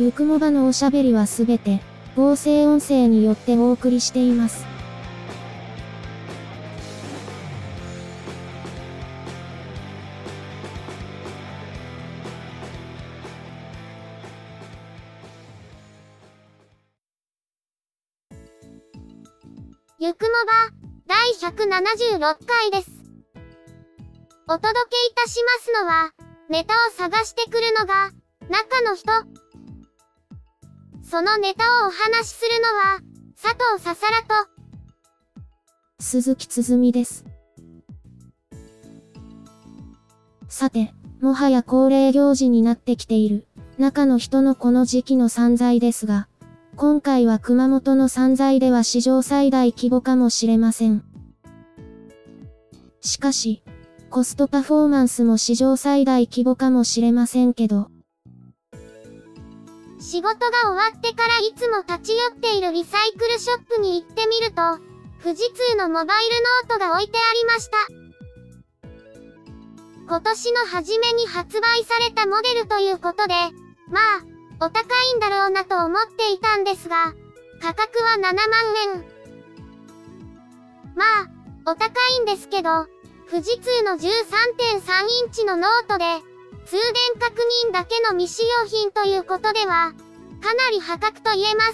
ゆくもばのおしゃべりはすべて、合成音声によってお送りしています。ゆくもば、第176回です。お届けいたしますのは、ネタを探してくるのが、中の人。そのネタをお話しするのは、佐藤ささらと、鈴木つづみです。さて、もはや恒例行事になってきている、中の人のこの時期の散財ですが、今回は熊本の散財では史上最大規模かもしれません。しかし、コストパフォーマンスも史上最大規模かもしれませんけど。仕事が終わってからいつも立ち寄っているリサイクルショップに行ってみると、富士通のモバイルノートが置いてありました。今年の初めに発売されたモデルということで、まあ、お高いんだろうなと思っていたんですが、価格は7万円。まあ、お高いんですけど、富士通の13.3インチのノートで、通電確認だけの未使用品ということでは、かなり破格と言えま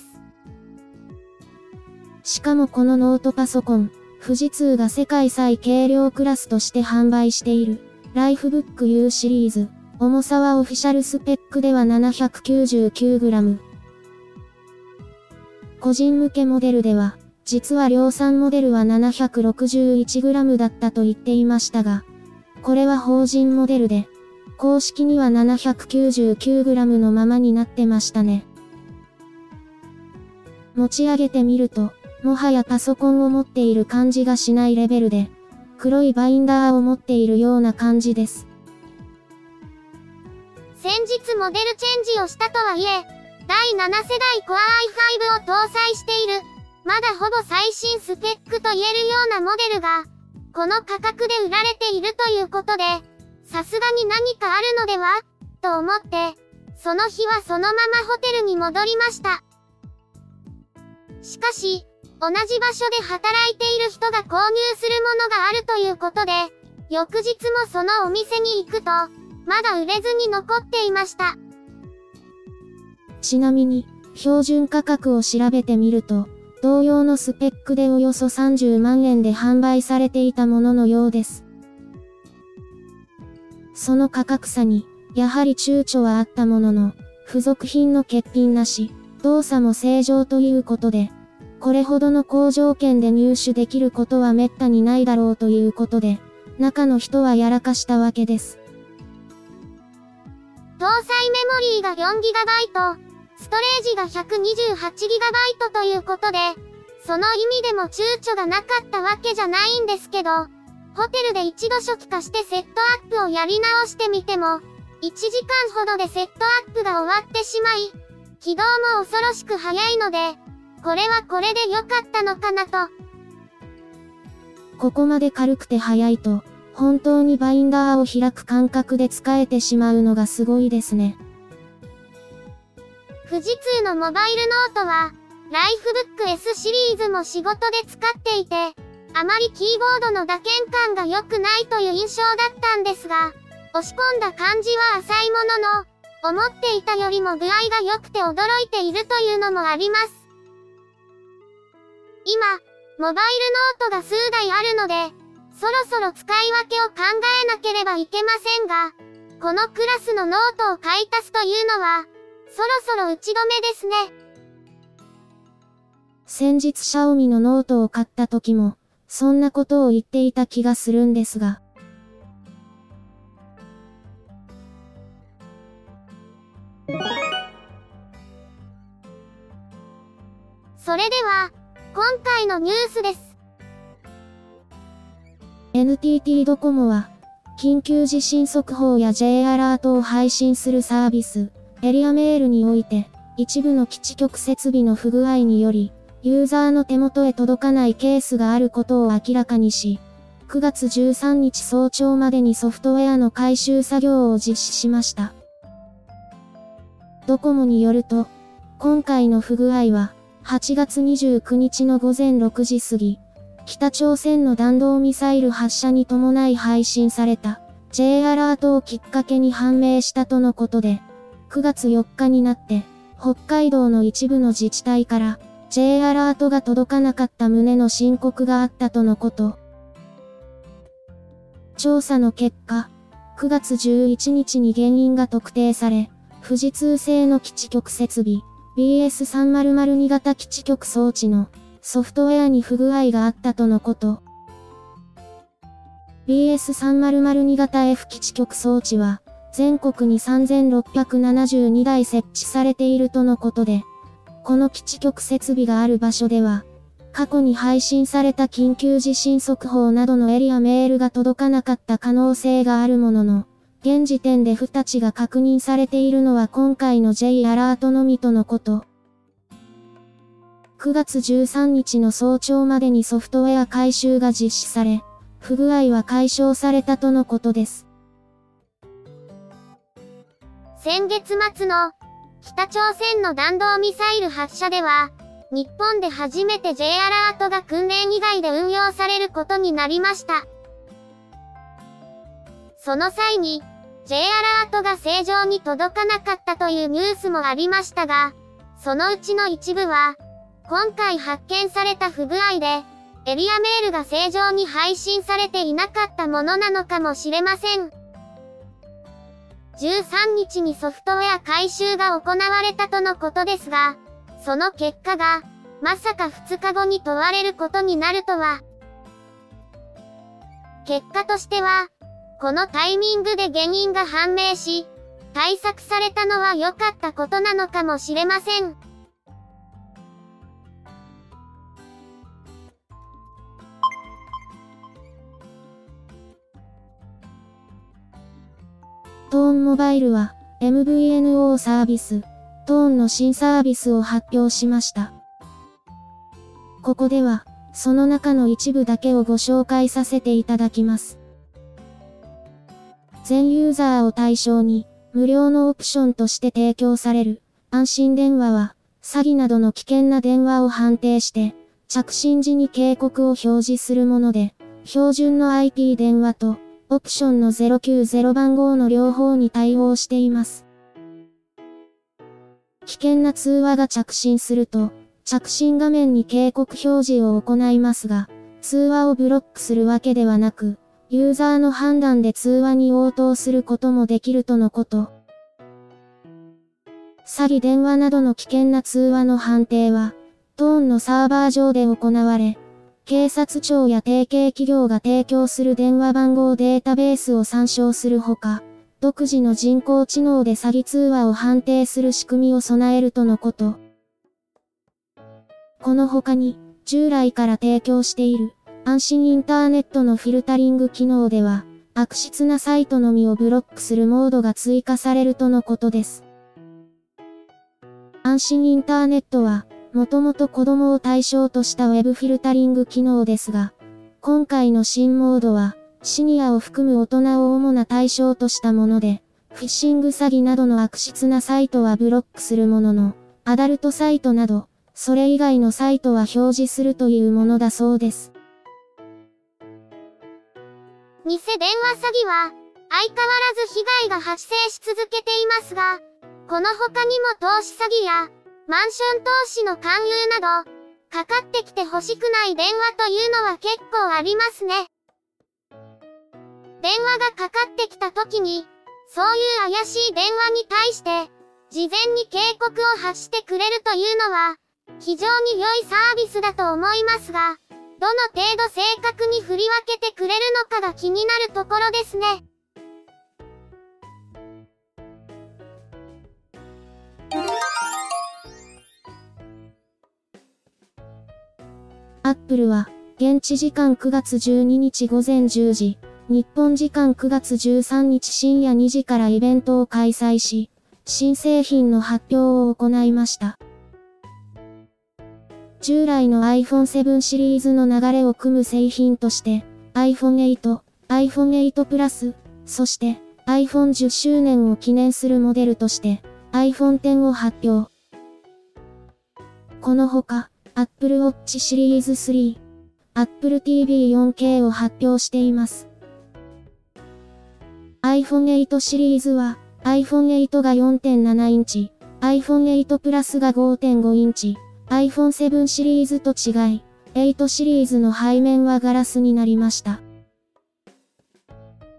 す。しかもこのノートパソコン、富士通が世界最軽量クラスとして販売している、ライフブック U シリーズ。重さはオフィシャルスペックでは 799g。個人向けモデルでは、実は量産モデルは 761g だったと言っていましたが、これは法人モデルで、公式には 799g のままになってましたね。持ち上げてみると、もはやパソコンを持っている感じがしないレベルで、黒いバインダーを持っているような感じです。先日モデルチェンジをしたとはいえ、第7世代 Core i5 を搭載している、まだほぼ最新スペックと言えるようなモデルが、この価格で売られているということで、さすがに何かあるのでは？と思って、その日はそのままホテルに戻りました。しかし、同じ場所で働いている人が購入するものがあるということで、翌日もそのお店に行くと、まだ売れずに残っていました。ちなみに、標準価格を調べてみると、同様のスペックでおよそ30万円で販売されていたもののようです。その価格差に、やはり躊躇はあったものの、付属品の欠品なし、動作も正常ということで、これほどの好条件で入手できることは滅多にないだろうということで、中の人はやらかしたわけです。搭載メモリーが 4GB、ストレージが 128GB ということで、その意味でも躊躇がなかったわけじゃないんですけど、ホテルで一度初期化してセットアップをやり直してみても、1時間ほどでセットアップが終わってしまい、起動も恐ろしく早いので、これはこれで良かったのかなと。ここまで軽くて早いと、本当にバインダーを開く感覚で使えてしまうのがすごいですね。富士通のモバイルノートは、ライフブック S シリーズも仕事で使っていて、あまりキーボードの打鍵感が良くないという印象だったんですが、押し込んだ感じは浅いものの、思っていたよりも具合が良くて驚いているというのもあります。今、モバイルノートが数台あるので、そろそろ使い分けを考えなければいけませんが、このクラスのノートを買い足すというのは、そろそろ打ち止めですね。先日シャオミのノートを買った時も、そんなことを言っていた気がするんですが。それでは、今回のニュースです。NTT ドコモは、緊急地震速報や J アラートを配信するサービス、エリアメールにおいて、一部の基地局設備の不具合により、ユーザーの手元へ届かないケースがあることを明らかにし、9月13日早朝までにソフトウェアの回収作業を実施しました。ドコモによると、今回の不具合は、8月29日の午前6時過ぎ、北朝鮮の弾道ミサイル発射に伴い配信された J アラートをきっかけに判明したとのことで、9月4日になって、北海道の一部の自治体から J アラートが届かなかった旨の申告があったとのこと。調査の結果、9月11日に原因が特定され、富士通製の基地局設備 BS3002 型基地局装置のソフトウェアに不具合があったとのこと。BS3002 型 F 基地局装置は、全国に3672台設置されているとのことで、この基地局設備がある場所では、過去に配信された緊急地震速報などのエリアメールが届かなかった可能性があるものの、現時点で不立ちが確認されているのは今回の J アラートのみとのこと。9月13日の早朝までにソフトウェア回収が実施され、不具合は解消されたとのことです。先月末の北朝鮮の弾道ミサイル発射では、日本で初めて J アラートが訓練以外で運用されることになりました。その際に、J アラートが正常に届かなかったというニュースもありましたが、そのうちの一部は、今回発見された不具合で、エリアメールが正常に配信されていなかったものなのかもしれません。13日にソフトウェア回収が行われたとのことですが、その結果が、まさか2日後に問われることになるとは。結果としては、このタイミングで原因が判明し、対策されたのは良かったことなのかもしれません。トーンモバイルは MVNO サービス、トーンの新サービスを発表しました。ここでは、その中の一部だけをご紹介させていただきます。全ユーザーを対象に、無料のオプションとして提供される、安心電話は、詐欺などの危険な電話を判定して、着信時に警告を表示するもので、標準の IP 電話と、オプションの090番号の両方に対応しています。危険な通話が着信すると、着信画面に警告表示を行いますが、通話をブロックするわけではなく、ユーザーの判断で通話に応答することもできるとのこと。詐欺電話などの危険な通話の判定は、トーンのサーバー上で行われ、警察庁や提携企業が提供する電話番号データベースを参照するほか、独自の人工知能で詐欺通話を判定する仕組みを備えるとのこと。この他に、従来から提供している、安心インターネットのフィルタリング機能では、悪質なサイトのみをブロックするモードが追加されるとのことです。安心インターネットは、もともと子供を対象としたウェブフィルタリング機能ですが、今回の新モードは、シニアを含む大人を主な対象としたもので、フィッシング詐欺などの悪質なサイトはブロックするものの、アダルトサイトなど、それ以外のサイトは表示するというものだそうです。偽電話詐欺は、相変わらず被害が発生し続けていますが、この他にも投資詐欺や、マンション投資の勧誘など、かかってきて欲しくない電話というのは結構ありますね。電話がかかってきた時に、そういう怪しい電話に対して、事前に警告を発してくれるというのは、非常に良いサービスだと思いますが、どの程度正確に振り分けてくれるのかが気になるところですね。Apple は、現地時間9月12日午前10時、日本時間9月13日深夜2時からイベントを開催し、新製品の発表を行いました。従来の iPhone7 シリーズの流れを組む製品として、iPhone 8、iPhone 8 Plus、そして iPhone 10周年を記念するモデルとして iPhone X を発表。このほか、Apple Watch シリーズ3、Apple TV 4K を発表しています。iPhone 8シリーズは iPhone 8が4.7インチ、iPhone 8 Plus が5.5インチ、iPhone 7シリーズと違い、8シリーズの背面はガラスになりました。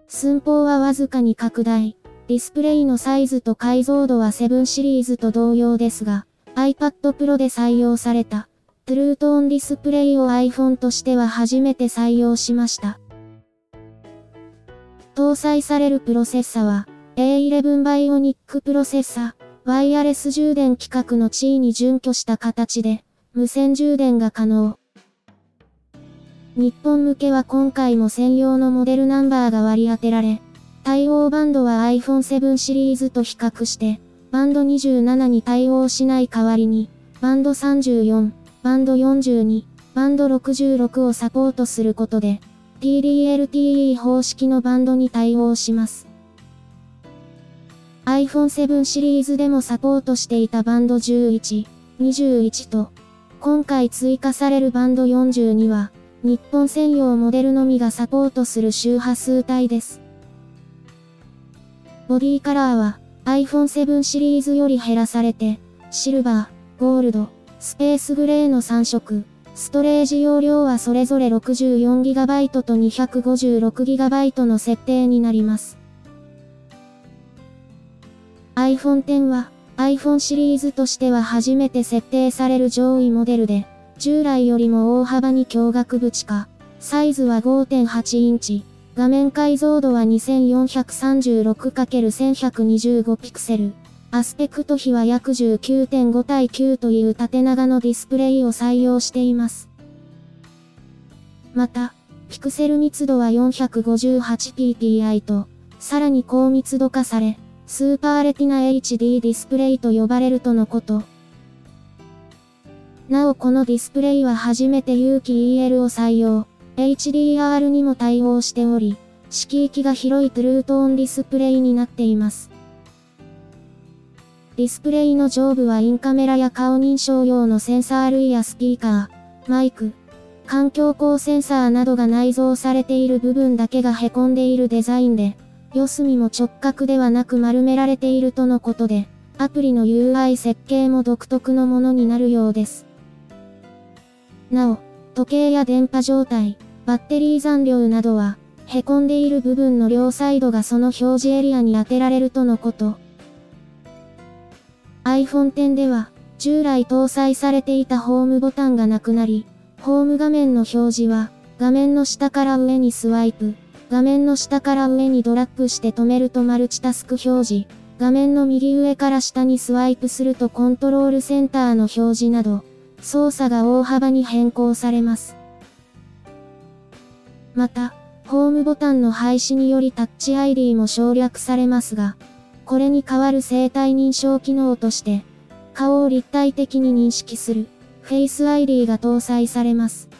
寸法はわずかに拡大。ディスプレイのサイズと解像度は7シリーズと同様ですが、iPad Pro で採用された、 True Tone ディスプレイを iPhone としては初めて採用しました。搭載されるプロセッサは、A11 Bionic プロセッサ、ワイヤレス充電規格の地位に準拠した形で、無線充電が可能。日本向けは今回も専用のモデルナンバーが割り当てられ、対応バンドは iPhone7 シリーズと比較して、バンド27に対応しない代わりに、バンド34、バンド42、バンド66をサポートすることで、TDLTE 方式のバンドに対応します。iPhone7 シリーズでもサポートしていたバンド11、21と、今回追加されるバンド42は、日本専用モデルのみがサポートする周波数帯です。ボディカラーは iPhone7 シリーズより減らされて、シルバー、ゴールド、スペースグレーの3色、ストレージ容量はそれぞれ 64GB と 256GB の設定になります。iPhone X は iPhone シリーズとしては初めて設定される上位モデルで、従来よりも大幅に驚愕縁化。サイズは5.8インチ。画面解像度は 2436×1125 ピクセル。アスペクト比は約19.5対9という縦長のディスプレイを採用しています。また、ピクセル密度は 458ppi と、さらに高密度化され、スーパーレティナ HD ディスプレイと呼ばれるとのこと。なおこのディスプレイは初めて有機 EL を採用。HDR にも対応しており、色域が広いトゥルートーンディスプレイになっています。ディスプレイの上部はインカメラや顔認証用のセンサー類やスピーカー、マイク、環境光センサーなどが内蔵されている部分だけが凹んでいるデザインで、四隅も直角ではなく丸められているとのことで、アプリの UI 設計も独特のものになるようです。なお、時計や電波状態、バッテリー残量などは、凹んでいる部分の両サイドがその表示エリアに当てられるとのこと。iPhone X では、従来搭載されていたホームボタンがなくなり、ホーム画面の表示は、画面の下から上にスワイプ、画面の下から上にドラッグして止めるとマルチタスク表示、画面の右上から下にスワイプするとコントロールセンターの表示など、操作が大幅に変更されます。また、ホームボタンの廃止によりタッチ ID も省略されますが、これに代わる生体認証機能として、顔を立体的に認識する、Face ID が搭載されます。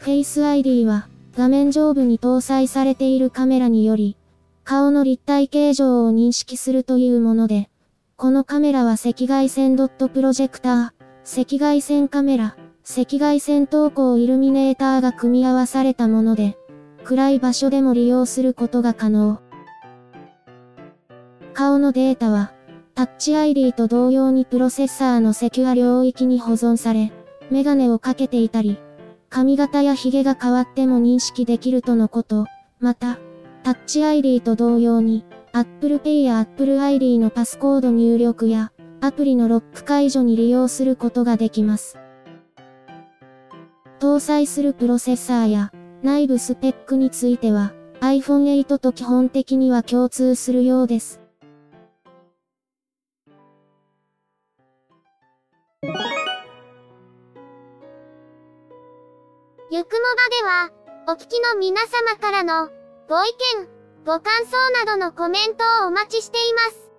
Face ID は、画面上部に搭載されているカメラにより、顔の立体形状を認識するというもので、このカメラは赤外線ドットプロジェクター、赤外線カメラ、赤外線投光イルミネーターが組み合わされたもので、暗い場所でも利用することが可能。顔のデータは、タッチ ID と同様にプロセッサーのセキュア領域に保存され、メガネをかけていたり、髪型や髭が変わっても認識できるとのこと。また、タッチ ID と同様に、Apple Pay や Apple ID のパスコード入力や、アプリのロック解除に利用することができます。搭載するプロセッサーや、内部スペックについては、iPhone 8と基本的には共通するようです。ゆくもばでは、お聞きの皆様からの、ご意見、ご感想などのコメントをお待ちしています。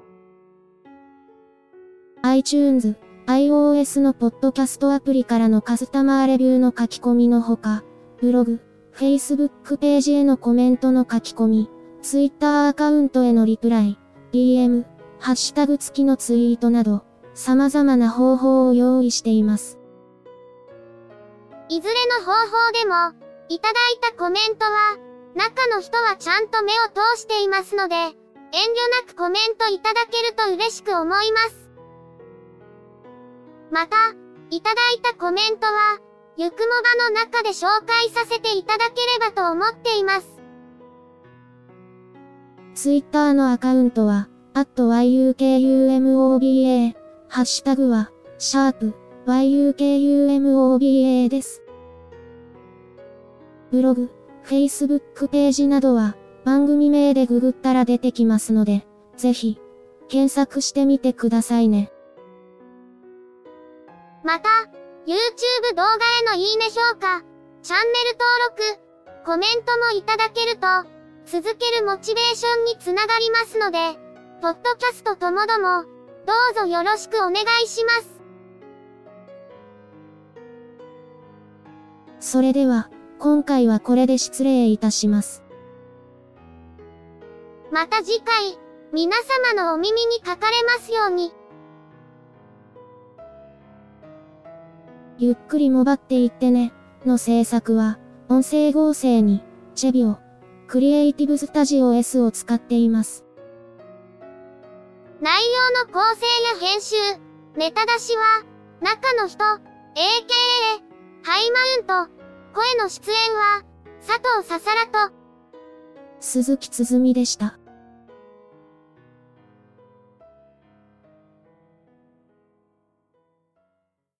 iTunes、iOS のポッドキャストアプリからのカスタマーレビューの書き込みのほか、ブログ、Facebook ページへのコメントの書き込み、Twitter アカウントへのリプライ、DM、ハッシュタグ付きのツイートなど、様々な方法を用意しています。いずれの方法でも、いただいたコメントは、中の人はちゃんと目を通していますので、遠慮なくコメントいただけると嬉しく思います。また、いただいたコメントは、ゆくもばの中で紹介させていただければと思っています。ツイッターのアカウントは、at yukumoba、ハッシュタグは、シャープ yukumoba です。ブログ、Facebook ページなどは、番組名でググったら出てきますので、ぜひ、検索してみてくださいね。また、YouTube 動画へのいいね評価、チャンネル登録、コメントもいただけると、続けるモチベーションにつながりますので、ポッドキャストともども、どうぞよろしくお願いします。それでは、今回はこれで失礼いたします。また次回、皆様のお耳にかかれますように。ゆっくりもばっていってね、の制作は、音声合成に、チェビオ、クリエイティブスタジオ S を使っています。内容の構成や編集、ネタ出しは、中の人、AKA、ハイマウント、声の出演は、佐藤ささらと、鈴木つづみでした。